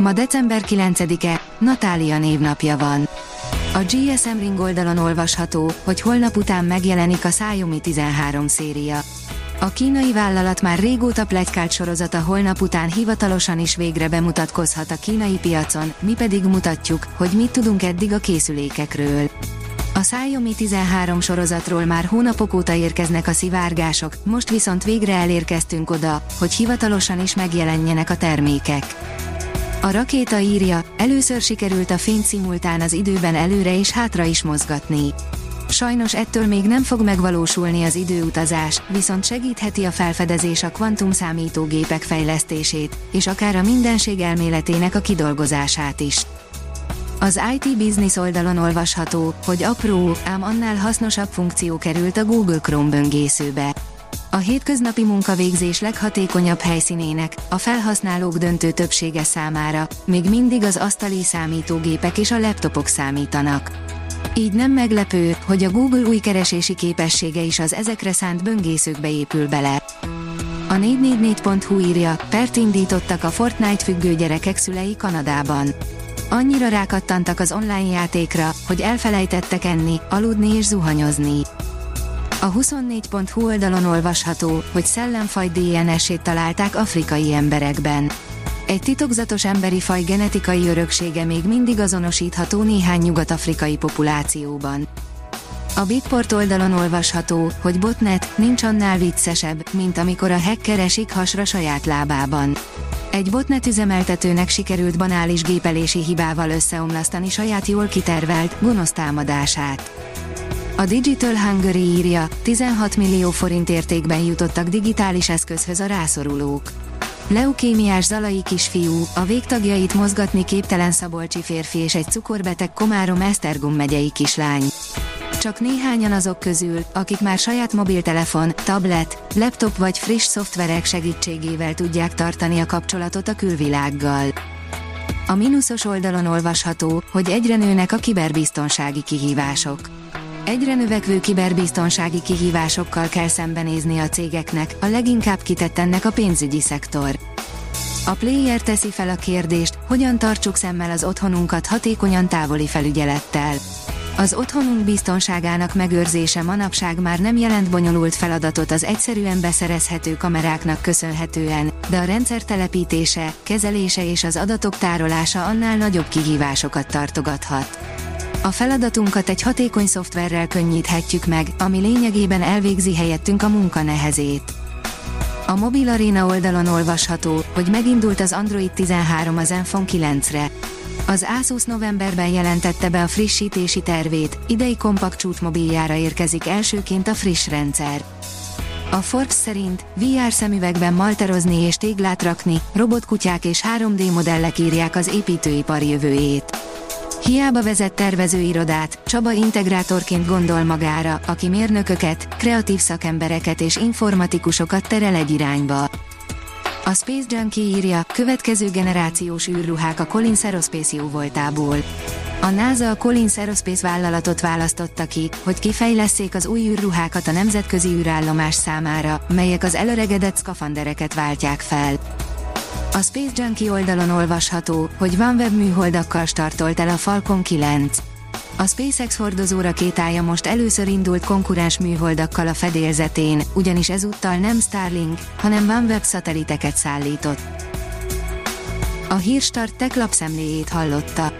Ma december 9-e, Natália névnapja van. A GSM Ring oldalon olvasható, hogy holnap után megjelenik a Xiaomi 13 széria. A kínai vállalat már régóta plegykált sorozata holnap után hivatalosan is végre bemutatkozhat a kínai piacon, mi pedig mutatjuk, hogy mit tudunk eddig a készülékekről. A Xiaomi 13 sorozatról már hónapok óta érkeznek a szivárgások, most viszont végre elérkeztünk oda, hogy hivatalosan is megjelenjenek a termékek. A rakéta írja, először sikerült a fényt szimultán az időben előre és hátra is mozgatni. Sajnos ettől még nem fog megvalósulni az időutazás, viszont segítheti a felfedezés a kvantum számítógépek fejlesztését, és akár a mindenség elméletének a kidolgozását is. Az IT Business oldalon olvasható, hogy apró, ám annál hasznosabb funkció került a Google Chrome böngészőbe. A hétköznapi munkavégzés leghatékonyabb helyszínének, a felhasználók döntő többsége számára, még mindig az asztali számítógépek és a laptopok számítanak. Így nem meglepő, hogy a Google új keresési képessége is az ezekre szánt böngészőkbe épül bele. A 444.hu írja, pert indítottak a Fortnite függő gyerekek szülei Kanadában. Annyira rákattantak az online játékra, hogy elfelejtettek enni, aludni és zuhanyozni. A 24.hu oldalon olvasható, hogy szellemfaj DNS-ét találták afrikai emberekben. Egy titokzatos emberi faj genetikai öröksége még mindig azonosítható néhány nyugat-afrikai populációban. A Bitport oldalon olvasható, hogy botnet nincs annál viccesebb, mint amikor a hacker esik hasra saját lábában. Egy botnet üzemeltetőnek sikerült banális gépelési hibával összeomlasztani saját jól kitervelt, gonosz támadását. A Digital Hungary írja, 16 millió forint értékben jutottak digitális eszközhöz a rászorulók. Leukémiás zalai kisfiú, a végtagjait mozgatni képtelen szabolcsi férfi és egy cukorbeteg Komárom Esztergom megyei kislány. Csak néhányan azok közül, akik már saját mobiltelefon, tablet, laptop vagy friss szoftverek segítségével tudják tartani a kapcsolatot a külvilággal. A mínuszos oldalon olvasható, hogy egyre nőnek a kiberbiztonsági kihívások. Egyre növekvő kiberbiztonsági kihívásokkal kell szembenézni a cégeknek, a leginkább kitett ennek a pénzügyi szektor. A player teszi fel a kérdést, hogyan tartsuk szemmel az otthonunkat hatékonyan távoli felügyelettel. Az otthonunk biztonságának megőrzése manapság már nem jelent bonyolult feladatot az egyszerűen beszerezhető kameráknak köszönhetően, de a rendszer telepítése, kezelése és az adatok tárolása annál nagyobb kihívásokat tartogathat. A feladatunkat egy hatékony szoftverrel könnyíthetjük meg, ami lényegében elvégzi helyettünk a munka nehezét. A Mobil Arena oldalon olvasható, hogy megindult az Android 13 az iPhone 9-re. Az Asus novemberben jelentette be a frissítési tervét, idei kompakt csúcsmobiljára érkezik elsőként a friss rendszer. A Forbes szerint VR szemüvegben malterozni és téglát rakni, robotkutyák és 3D modellek írják az építőipar jövőjét. Hiába vezet tervezőirodát, Csaba integrátorként gondol magára, aki mérnököket, kreatív szakembereket és informatikusokat terel egy irányba. A Space Junkie írja, következő generációs űrruhák a Collins Aerospace jó voltából. A NASA a Collins Aerospace vállalatot választotta ki, hogy kifejleszék az új űrruhákat a nemzetközi űrállomás számára, melyek az előregedett szkafandereket váltják fel. A Space Junkie oldalon olvasható, hogy OneWeb műholdakkal startolt el a Falcon 9. A SpaceX hordozó rakétája most először indult konkurens műholdakkal a fedélzetén, ugyanis ezúttal nem Starlink, hanem OneWeb szatelliteket szállított. A Hírstart tech lapszemléjét hallotta.